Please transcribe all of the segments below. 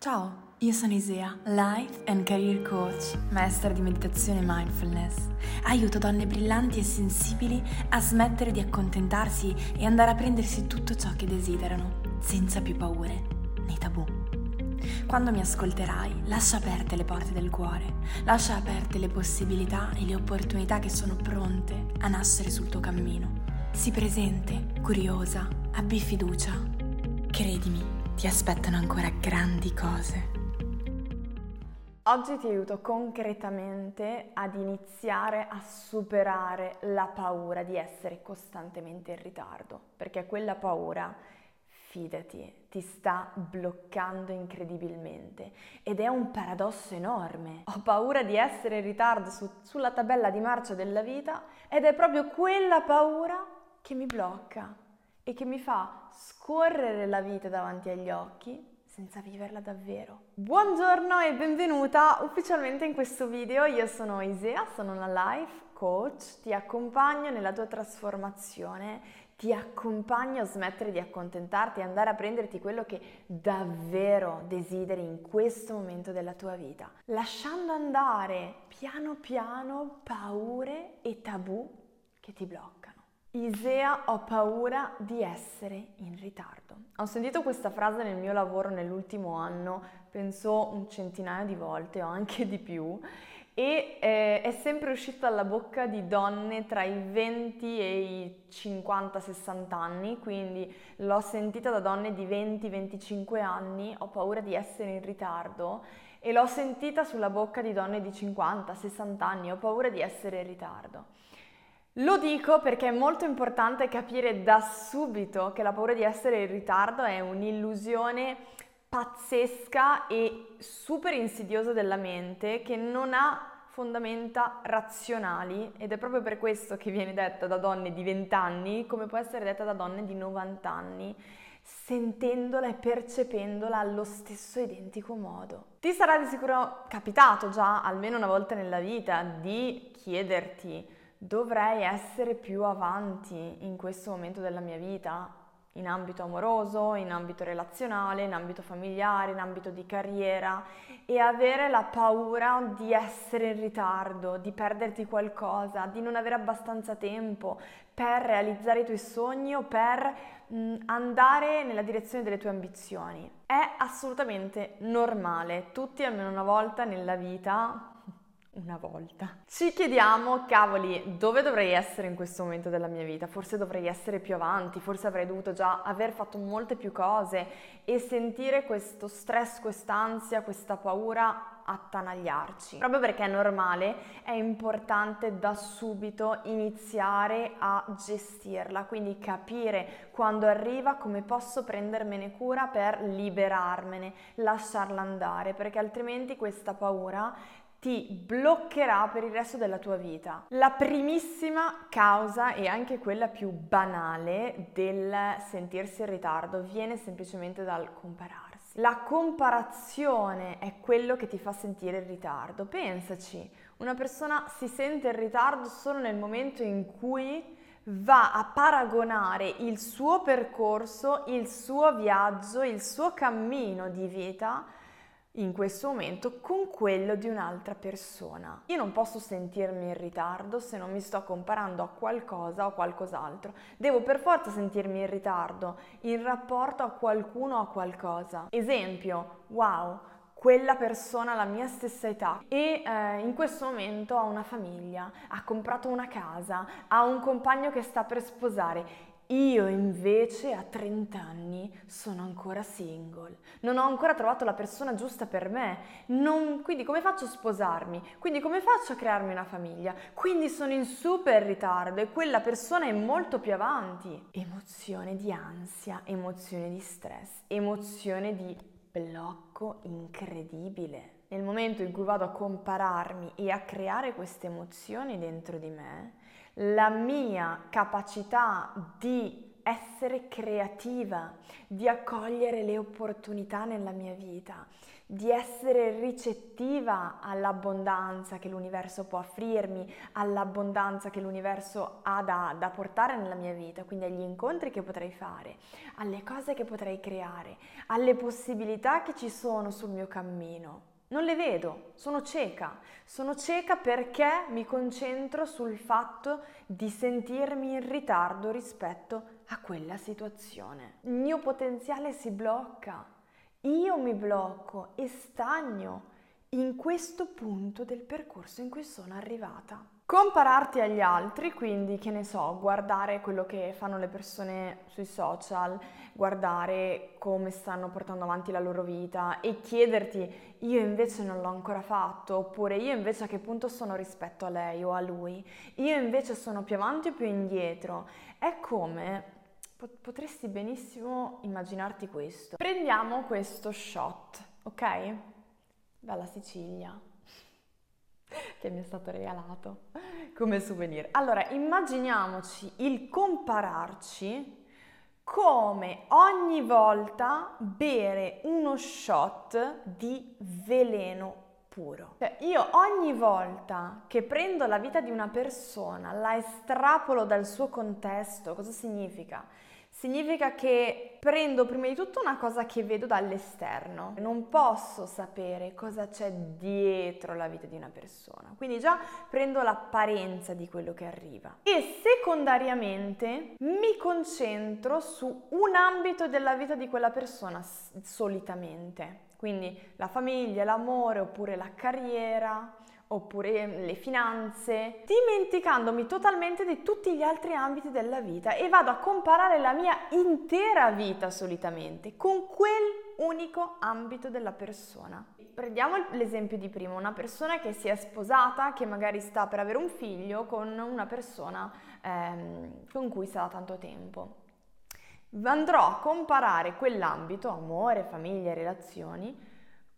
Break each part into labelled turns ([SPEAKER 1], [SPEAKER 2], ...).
[SPEAKER 1] Ciao, io sono Isea, Life and Career Coach, maestra di meditazione e mindfulness. Aiuto donne brillanti e sensibili a smettere di accontentarsi e andare a prendersi tutto ciò che desiderano, senza più paure né tabù. Quando mi ascolterai, lascia aperte le porte del cuore, lascia aperte le possibilità e le opportunità che sono pronte a nascere sul tuo cammino. Sii presente, curiosa, abbi fiducia. Credimi, ti aspettano ancora grandi cose.
[SPEAKER 2] Oggi ti aiuto concretamente ad iniziare a superare la paura di essere costantemente in ritardo, perché quella paura, fidati, ti sta bloccando incredibilmente ed è un paradosso enorme. Ho paura di essere in ritardo su, sulla tabella di marcia della vita ed è proprio quella paura che mi blocca e che mi fa scorrere la vita davanti agli occhi senza viverla davvero. Buongiorno e benvenuta ufficialmente in questo video. Io sono Isea, sono una life coach, ti accompagno nella tua trasformazione, ti accompagno a smettere di accontentarti e andare a prenderti quello che davvero desideri in questo momento della tua vita, lasciando andare piano piano paure e tabù che ti bloccano. Isea, ho paura di essere in ritardo. Ho sentito questa frase nel mio lavoro nell'ultimo anno, penso un centinaio di volte o anche di più, e eh, è sempre uscita dalla bocca di donne tra i 20 e i 50-60 anni, quindi l'ho sentita da donne di 20-25 anni, ho paura di essere in ritardo e l'ho sentita sulla bocca di donne di 50-60 anni, ho paura di essere in ritardo. Lo dico perché è molto importante capire da subito che la paura di essere in ritardo è un'illusione pazzesca e super insidiosa della mente che non ha fondamenta razionali ed è proprio per questo che viene detta da donne di 20 anni come può essere detta da donne di 90 anni sentendola e percependola allo stesso identico modo. Ti sarà di sicuro capitato già almeno una volta nella vita di chiederti dovrei essere più avanti in questo momento della mia vita, in ambito amoroso, in ambito relazionale, in ambito familiare, in ambito di carriera e avere la paura di essere in ritardo, di perderti qualcosa, di non avere abbastanza tempo per realizzare i tuoi sogni o per mh, andare nella direzione delle tue ambizioni. È assolutamente normale, tutti almeno una volta nella vita una volta. Ci chiediamo, cavoli, dove dovrei essere in questo momento della mia vita? Forse dovrei essere più avanti, forse avrei dovuto già aver fatto molte più cose e sentire questo stress, quest'ansia, questa paura attanagliarci. Proprio perché è normale, è importante da subito iniziare a gestirla, quindi capire quando arriva come posso prendermene cura per liberarmene, lasciarla andare, perché altrimenti questa paura ti bloccherà per il resto della tua vita. La primissima causa e anche quella più banale del sentirsi in ritardo viene semplicemente dal compararsi. La comparazione è quello che ti fa sentire in ritardo. Pensaci, una persona si sente in ritardo solo nel momento in cui va a paragonare il suo percorso, il suo viaggio, il suo cammino di vita in questo momento con quello di un'altra persona. Io non posso sentirmi in ritardo se non mi sto comparando a qualcosa o qualcos'altro. Devo per forza sentirmi in ritardo in rapporto a qualcuno o a qualcosa. Esempio, wow, quella persona ha la mia stessa età e eh, in questo momento ha una famiglia, ha comprato una casa, ha un compagno che sta per sposare io invece a 30 anni sono ancora single, non ho ancora trovato la persona giusta per me, non, quindi come faccio a sposarmi? Quindi come faccio a crearmi una famiglia? Quindi sono in super ritardo e quella persona è molto più avanti. Emozione di ansia, emozione di stress, emozione di blocco incredibile. Nel momento in cui vado a compararmi e a creare queste emozioni dentro di me, la mia capacità di essere creativa, di accogliere le opportunità nella mia vita, di essere ricettiva all'abbondanza che l'universo può offrirmi, all'abbondanza che l'universo ha da, da, portare nella mia vita, quindi agli incontri che potrei fare, alle cose che potrei creare, alle possibilità che ci sono sul mio cammino. Non le vedo, sono cieca. Sono cieca perché mi concentro sul fatto di sentirmi in ritardo rispetto a quella situazione. Il mio potenziale si blocca, io mi blocco e stagno in questo punto del percorso in cui sono arrivata. Compararti agli altri, quindi che ne so, guardare quello che fanno le persone sui social, guardare come stanno portando avanti la loro vita e chiederti io invece non l'ho ancora fatto, oppure io invece a che punto sono rispetto a lei o a lui, io invece sono più avanti o più indietro. È come potresti benissimo immaginarti questo. Prendiamo questo shot, ok? Dalla Sicilia che mi è stato regalato come souvenir. Allora, immaginiamoci il compararci come ogni volta bere uno shot di veleno puro. Cioè, io ogni volta che prendo la vita di una persona, la estrapolo dal suo contesto, cosa significa? Significa che prendo prima di tutto una cosa che vedo dall'esterno, non posso sapere cosa c'è dietro la vita di una persona, quindi già prendo l'apparenza di quello che arriva. E secondariamente mi concentro su un ambito della vita di quella persona solitamente, quindi la famiglia, l'amore oppure la carriera, oppure le finanze, dimenticandomi totalmente di tutti gli altri ambiti della vita e vado a comparare la mia intera vita solitamente con quel unico ambito della persona. Prendiamo l'esempio di prima, una persona che si è sposata, che magari sta per avere un figlio con una persona ehm, con cui sta da tanto tempo. Andrò a comparare quell'ambito, amore, famiglia, relazioni,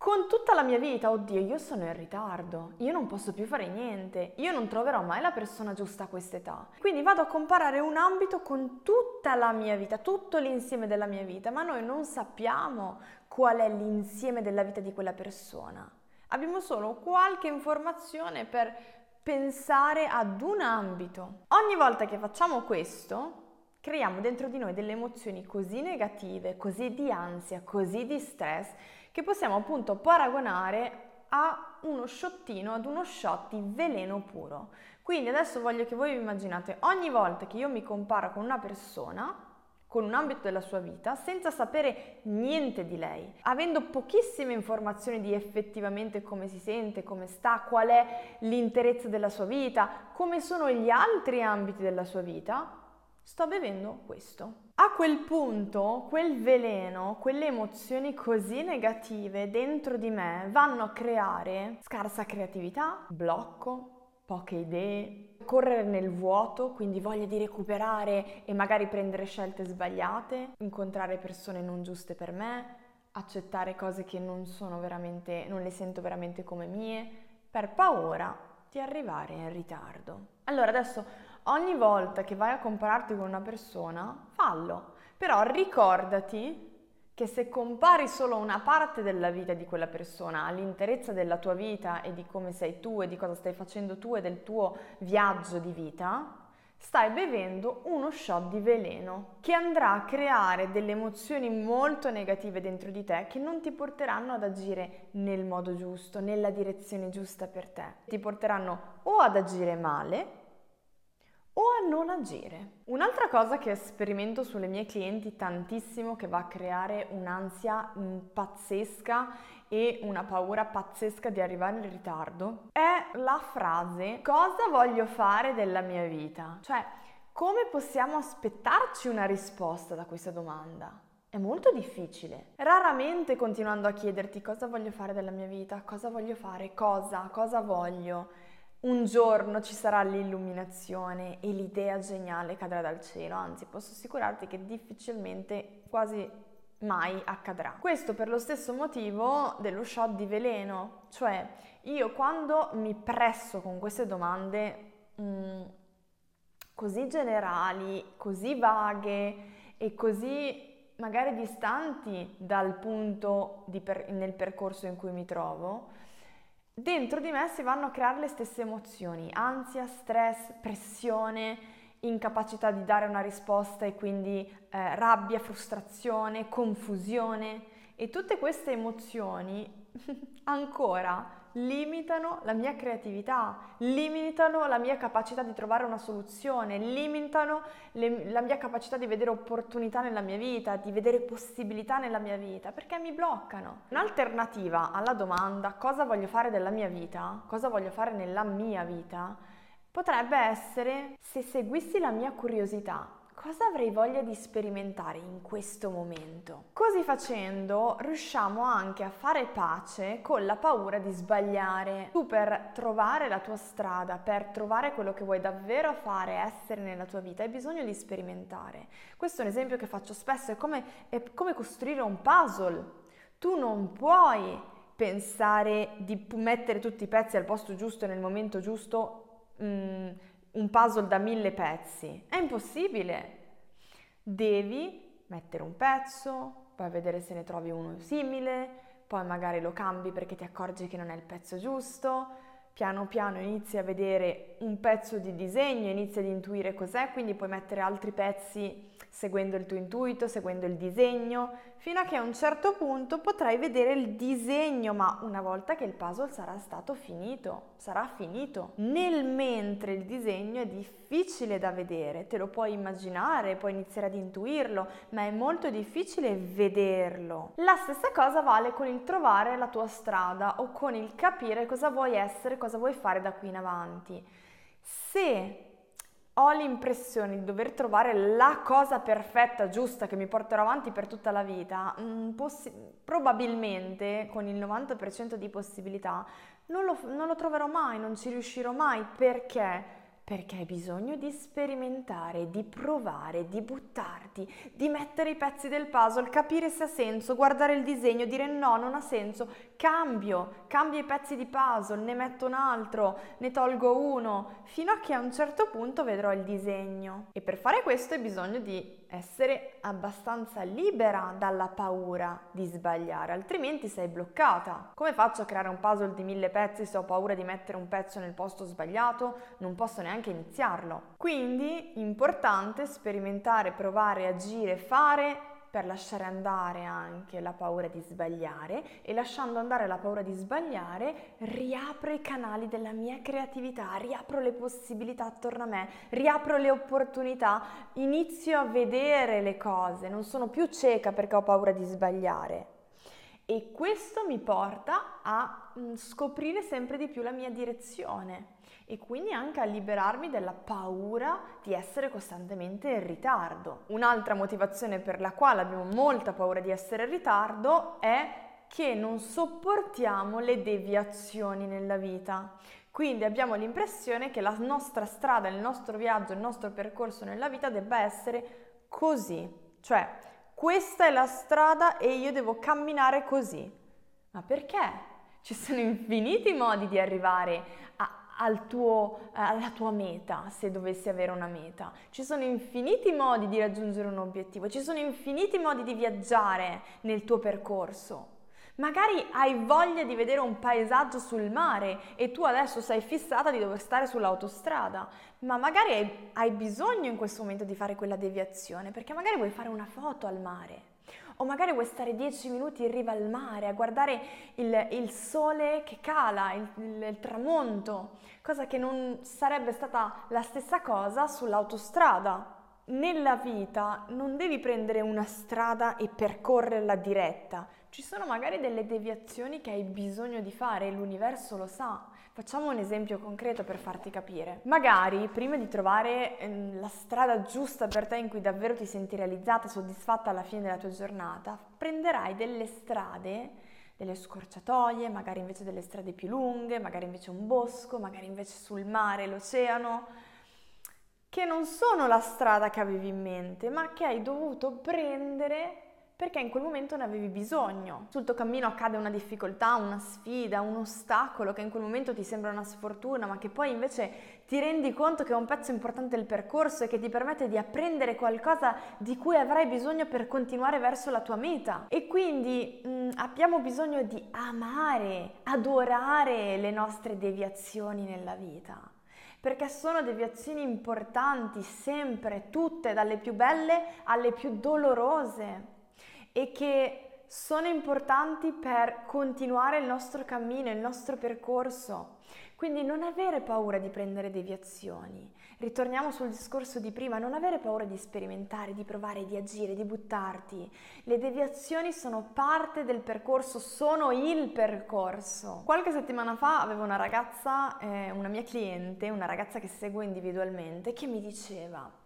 [SPEAKER 2] con tutta la mia vita, oddio, io sono in ritardo, io non posso più fare niente, io non troverò mai la persona giusta a quest'età. Quindi vado a comparare un ambito con tutta la mia vita, tutto l'insieme della mia vita, ma noi non sappiamo qual è l'insieme della vita di quella persona. Abbiamo solo qualche informazione per pensare ad un ambito. Ogni volta che facciamo questo, creiamo dentro di noi delle emozioni così negative, così di ansia, così di stress, che possiamo appunto paragonare a uno sciottino, ad uno shot di veleno puro. Quindi adesso voglio che voi vi immaginate ogni volta che io mi comparo con una persona, con un ambito della sua vita, senza sapere niente di lei, avendo pochissime informazioni di effettivamente come si sente, come sta, qual è l'interezza della sua vita, come sono gli altri ambiti della sua vita, sto bevendo questo. A quel punto, quel veleno, quelle emozioni così negative dentro di me vanno a creare scarsa creatività, blocco, poche idee, correre nel vuoto, quindi voglia di recuperare e magari prendere scelte sbagliate, incontrare persone non giuste per me, accettare cose che non sono veramente, non le sento veramente come mie, per paura di arrivare in ritardo. Allora adesso ogni volta che vai a compararti con una persona, fallo. Però ricordati che se compari solo una parte della vita di quella persona all'interezza della tua vita e di come sei tu e di cosa stai facendo tu e del tuo viaggio di vita, stai bevendo uno shot di veleno che andrà a creare delle emozioni molto negative dentro di te che non ti porteranno ad agire nel modo giusto, nella direzione giusta per te. Ti porteranno o ad agire male o a non agire. Un'altra cosa che sperimento sulle mie clienti tantissimo che va a creare un'ansia mm, pazzesca e una paura pazzesca di arrivare in ritardo è la frase cosa voglio fare della mia vita? Cioè, come possiamo aspettarci una risposta da questa domanda? È molto difficile. Raramente continuando a chiederti cosa voglio fare della mia vita, cosa voglio fare, cosa, cosa voglio un giorno ci sarà l'illuminazione e l'idea geniale cadrà dal cielo, anzi posso assicurarti che difficilmente, quasi mai accadrà. Questo per lo stesso motivo dello shot di veleno, cioè io quando mi presso con queste domande mh, mm, così generali, così vaghe e così magari distanti dal punto per, nel percorso in cui mi trovo, dentro di me si vanno a creare le stesse emozioni, ansia, stress, pressione, incapacità di dare una risposta e quindi eh, rabbia, frustrazione, confusione. E tutte queste emozioni ancora limitano la mia creatività, limitano la mia capacità di trovare una soluzione, limitano le, la mia capacità di vedere opportunità nella mia vita, di vedere possibilità nella mia vita, perché mi bloccano. Un'alternativa alla domanda cosa voglio fare della mia vita, cosa voglio fare nella mia vita, potrebbe essere se seguissi la mia curiosità cosa avrei voglia di sperimentare in questo momento. Così facendo riusciamo anche a fare pace con la paura di sbagliare. Tu per trovare la tua strada, per trovare quello che vuoi davvero fare, essere nella tua vita, hai bisogno di sperimentare. Questo è un esempio che faccio spesso, è come, è come costruire un puzzle. Tu non puoi pensare di mettere tutti i pezzi al posto giusto nel momento giusto. Mm, un puzzle da mille pezzi. È impossibile. Devi mettere un pezzo, poi vedere se ne trovi uno simile, poi magari lo cambi perché ti accorgi che non è il pezzo giusto. Piano piano inizi a vedere un pezzo di disegno, inizi ad intuire cos'è, quindi puoi mettere altri pezzi seguendo il tuo intuito, seguendo il disegno, fino a che a un certo punto potrai vedere il disegno, ma una volta che il puzzle sarà stato finito, sarà finito. Nel mentre il disegno è difficile da vedere, te lo puoi immaginare, puoi iniziare ad intuirlo, ma è molto difficile vederlo. La stessa cosa vale con il trovare la tua strada o con il capire cosa vuoi essere, cosa vuoi fare da qui in avanti. Se ho l'impressione di dover trovare la cosa perfetta, giusta, che mi porterò avanti per tutta la vita, mm, possi- probabilmente con il 90% di possibilità non lo, non lo troverò mai, non ci riuscirò mai. Perché? perché hai bisogno di sperimentare, di provare, di buttarti, di mettere i pezzi del puzzle, capire se ha senso, guardare il disegno, dire no, non ha senso, cambio, cambio i pezzi di puzzle, ne metto un altro, ne tolgo uno, fino a che a un certo punto vedrò il disegno. E per fare questo hai bisogno di essere abbastanza libera dalla paura di sbagliare, altrimenti sei bloccata. Come faccio a creare un puzzle di mille pezzi se ho paura di mettere un pezzo nel posto sbagliato? Non posso neanche iniziarlo. Quindi importante sperimentare, provare, agire, fare per lasciare andare anche la paura di sbagliare e lasciando andare la paura di sbagliare riapro i canali della mia creatività, riapro le possibilità attorno a me, riapro le opportunità, inizio a vedere le cose, non sono più cieca perché ho paura di sbagliare. E questo mi porta a mm, scoprire sempre di più la mia direzione e quindi anche a liberarmi dalla paura di essere costantemente in ritardo. Un'altra motivazione per la quale abbiamo molta paura di essere in ritardo è che non sopportiamo le deviazioni nella vita. Quindi abbiamo l'impressione che la nostra strada, il nostro viaggio, il nostro percorso nella vita debba essere così, cioè questa è la strada e io devo camminare così. Ma perché? Ci sono infiniti modi di arrivare al tuo, alla tua meta, se dovessi avere una meta. Ci sono infiniti modi di raggiungere un obiettivo, ci sono infiniti modi di viaggiare nel tuo percorso. Magari hai voglia di vedere un paesaggio sul mare e tu adesso sei fissata di dover stare sull'autostrada, ma magari hai, hai bisogno in questo momento di fare quella deviazione perché magari vuoi fare una foto al mare o magari vuoi stare dieci minuti in riva al mare a guardare il, il sole che cala, il, il, il, tramonto, cosa che non sarebbe stata la stessa cosa sull'autostrada. Nella vita non devi prendere una strada e percorrerla diretta, ci sono magari delle deviazioni che hai bisogno di fare e l'universo lo sa. Facciamo un esempio concreto per farti capire. Magari prima di trovare eh, la strada giusta per te in cui davvero ti senti realizzata, soddisfatta alla fine della tua giornata, prenderai delle strade, delle scorciatoie, magari invece delle strade più lunghe, magari invece un bosco, magari invece sul mare, l'oceano, che non sono la strada che avevi in mente, ma che hai dovuto prendere perché in quel momento ne avevi bisogno. Sul tuo cammino accade una difficoltà, una sfida, un ostacolo che in quel momento ti sembra una sfortuna, ma che poi invece ti rendi conto che è un pezzo importante del percorso e che ti permette di apprendere qualcosa di cui avrai bisogno per continuare verso la tua meta. E quindi mh, mm, abbiamo bisogno di amare, adorare le nostre deviazioni nella vita perché sono deviazioni importanti sempre, tutte, dalle più belle alle più dolorose e che sono importanti per continuare il nostro cammino, il nostro percorso. Quindi non avere paura di prendere deviazioni. Ritorniamo sul discorso di prima, non avere paura di sperimentare, di provare, di agire, di buttarti. Le deviazioni sono parte del percorso, sono il percorso. Qualche settimana fa avevo una ragazza, eh, una mia cliente, una ragazza che seguo individualmente, che mi diceva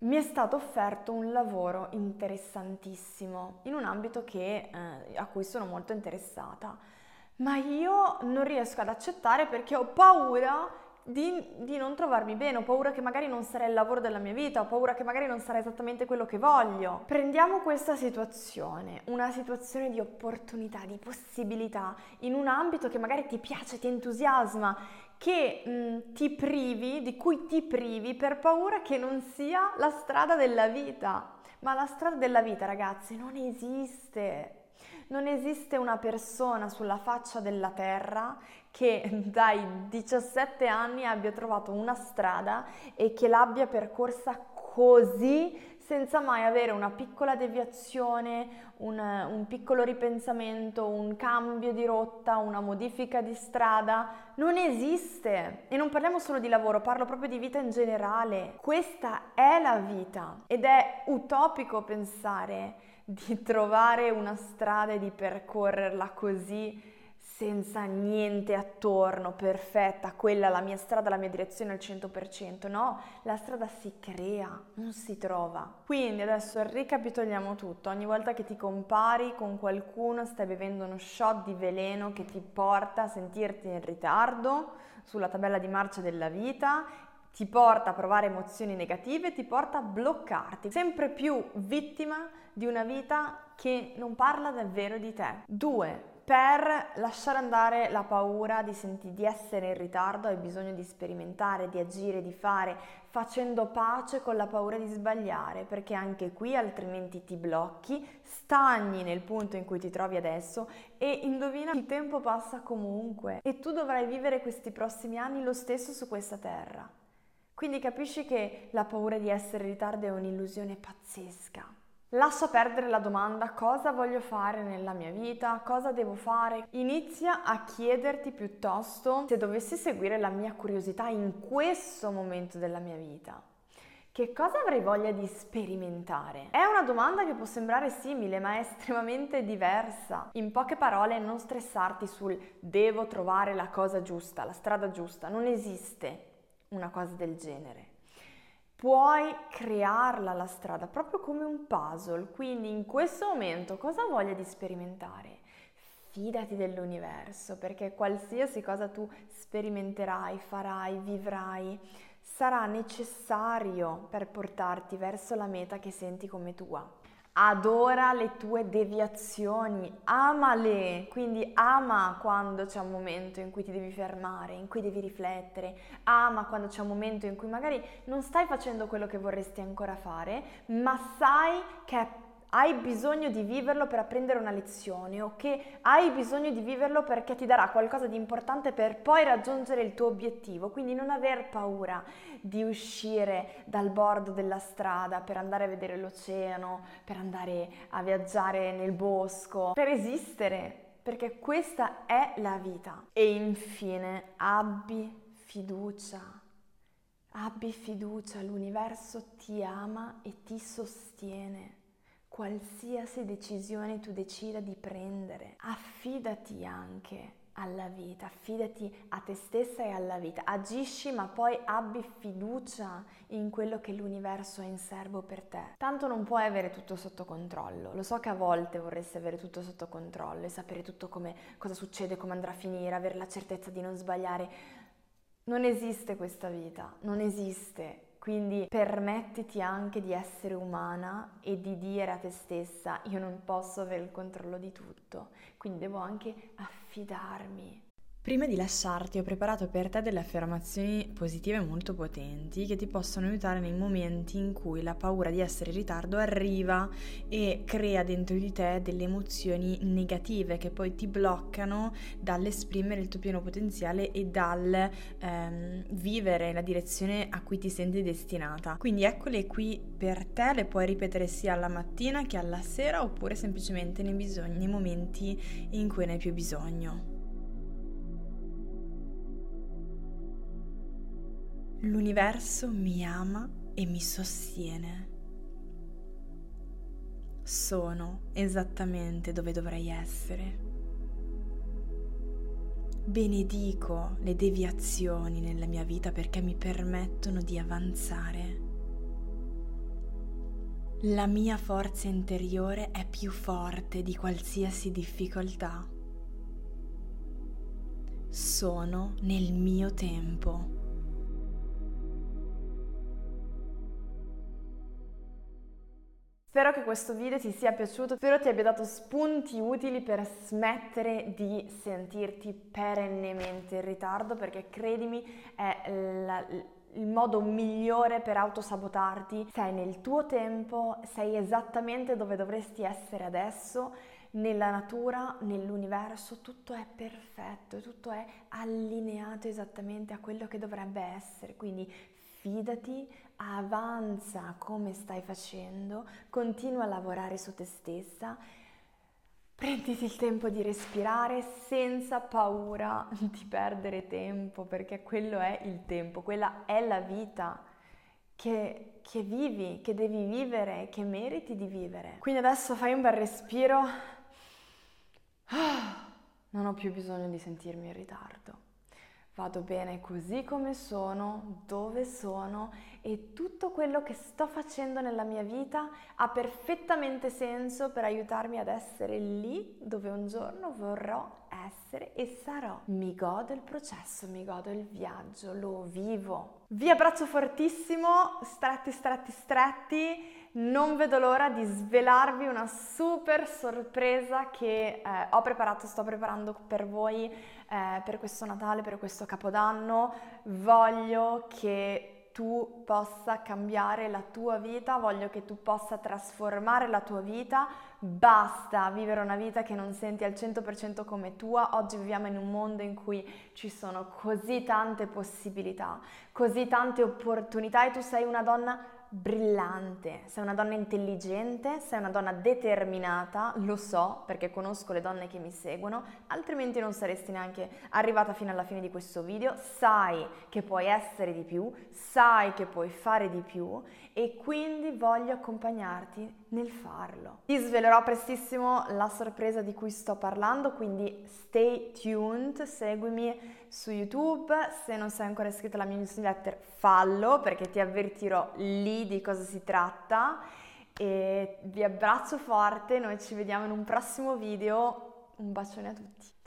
[SPEAKER 2] mi è stato offerto un lavoro interessantissimo in un ambito che, eh, a cui sono molto interessata, ma io non riesco ad accettare perché ho paura di, di, non trovarmi bene, ho paura che magari non sarà il lavoro della mia vita, ho paura che magari non sarà esattamente quello che voglio. Prendiamo questa situazione, una situazione di opportunità, di possibilità, in un ambito che magari ti piace, ti entusiasma, che mh, ti privi, di cui ti privi per paura che non sia la strada della vita. Ma la strada della vita, ragazzi, non esiste. Non esiste una persona sulla faccia della terra che dai 17 anni abbia trovato una strada e che l'abbia percorsa così senza mai avere una piccola deviazione, un, un, piccolo ripensamento, un cambio di rotta, una modifica di strada. Non esiste. E non parliamo solo di lavoro, parlo proprio di vita in generale. Questa è la vita ed è utopico pensare di trovare una strada e di percorrerla così senza niente attorno, perfetta, quella la mia strada, la mia direzione al 100%, no, la strada si crea, non si trova. Quindi adesso ricapitoliamo tutto, ogni volta che ti compari con qualcuno stai bevendo uno shot di veleno che ti porta a sentirti in ritardo sulla tabella di marcia della vita ti porta a provare emozioni negative, ti porta a bloccarti, sempre più vittima di una vita che non parla davvero di te. Due, per lasciare andare la paura di, senti- di essere in ritardo hai bisogno di sperimentare, di agire, di fare, facendo pace con la paura di sbagliare, perché anche qui altrimenti ti blocchi, stagni nel punto in cui ti trovi adesso e indovina il tempo passa comunque e tu dovrai vivere questi prossimi anni lo stesso su questa terra. Quindi capisci che la paura di essere in ritardo è un'illusione pazzesca. Lascia perdere la domanda cosa voglio fare nella mia vita, cosa devo fare. Inizia a chiederti piuttosto se dovessi seguire la mia curiosità in questo momento della mia vita. Che cosa avrei voglia di sperimentare? È una domanda che può sembrare simile, ma è estremamente diversa. In poche parole, non stressarti sul devo trovare la cosa giusta, la strada giusta. Non esiste una cosa del genere puoi crearla la strada proprio come un puzzle. Quindi in questo momento cosa voglia di sperimentare? Fidati dell'universo perché qualsiasi cosa tu sperimenterai, farai, vivrai, sarà necessario per portarti verso la meta che senti come tua adora le tue deviazioni, amale, quindi ama quando c'è un momento in cui ti devi fermare, in cui devi riflettere, ama quando c'è un momento in cui magari non stai facendo quello che vorresti ancora fare, ma sai che è hai bisogno di viverlo per apprendere una lezione o che hai bisogno di viverlo perché ti darà qualcosa di importante per poi raggiungere il tuo obiettivo. Quindi non aver paura di uscire dal bordo della strada per andare a vedere l'oceano, per andare a viaggiare nel bosco, per esistere, perché questa è la vita. E infine abbi fiducia. Abbi fiducia, l'universo ti ama e ti sostiene qualsiasi decisione tu decida di prendere, affidati anche alla vita, affidati a te stessa e alla vita, agisci ma poi abbi fiducia in quello che l'universo ha in serbo per te. Tanto non puoi avere tutto sotto controllo, lo so che a volte vorresti avere tutto sotto controllo e sapere tutto come, cosa succede, come andrà a finire, avere la certezza di non sbagliare. Non esiste questa vita, non esiste Quindi permettiti anche di essere umana e di dire a te stessa io non posso avere il controllo di tutto, quindi devo anche affidarmi
[SPEAKER 1] Prima di lasciarti ho preparato per te delle affermazioni positive molto potenti che ti possono aiutare nei momenti in cui la paura di essere in ritardo arriva e crea dentro di te delle emozioni negative che poi ti bloccano dall'esprimere il tuo pieno potenziale e dal ehm, vivere la direzione a cui ti senti destinata. Quindi eccole qui per te, le puoi ripetere sia alla mattina che alla sera oppure semplicemente nei, bisogni, nei momenti in cui ne hai più bisogno. L'universo mi ama e mi sostiene. Sono esattamente dove dovrei essere. Benedico le deviazioni nella mia vita perché mi permettono di avanzare. La mia forza interiore è più forte di qualsiasi difficoltà. Sono nel mio tempo.
[SPEAKER 2] Spero che questo video ti sia piaciuto, spero ti abbia dato spunti utili per smettere di sentirti perennemente in ritardo perché credimi è la, il modo migliore per autosabotarti. Sei nel tuo tempo, sei esattamente dove dovresti essere adesso, nella natura, nell'universo, tutto è perfetto, tutto è allineato esattamente a quello che dovrebbe essere. Quindi fidati, avanza come stai facendo, continua a lavorare su te stessa, prenditi il tempo di respirare senza paura di perdere tempo, perché quello è il tempo, quella è la vita che, che vivi, che devi vivere, che meriti di vivere. Quindi adesso fai un bel respiro. Non ho più bisogno di sentirmi in ritardo. Vado bene così come sono, dove sono e tutto quello che sto facendo nella mia vita ha perfettamente senso per aiutarmi ad essere lì dove un giorno vorrò essere e sarò. Mi godo il processo, mi godo il viaggio, lo vivo. Vi abbraccio fortissimo, stretti, stretti, stretti. Non vedo l'ora di svelarvi una super sorpresa che eh, ho preparato, sto preparando per voi eh, per questo Natale, per questo Capodanno. Voglio che tu possa cambiare la tua vita, voglio che tu possa trasformare la tua vita. Basta vivere una vita che non senti al 100% come tua. Oggi viviamo in un mondo in cui ci sono così tante possibilità, così tante opportunità e tu sei una donna brillante, sei una donna intelligente, sei una donna determinata, lo so perché conosco le donne che mi seguono, altrimenti non saresti neanche arrivata fino alla fine di questo video, sai che puoi essere di più, sai che puoi fare di più e quindi voglio accompagnarti nel farlo. Ti svelerò prestissimo la sorpresa di cui sto parlando, quindi stay tuned, seguimi su YouTube, se non sei ancora iscritto alla mia newsletter fallo perché ti avvertirò lì di cosa si tratta. E vi abbraccio forte, noi ci vediamo in un prossimo video, un bacione a tutti!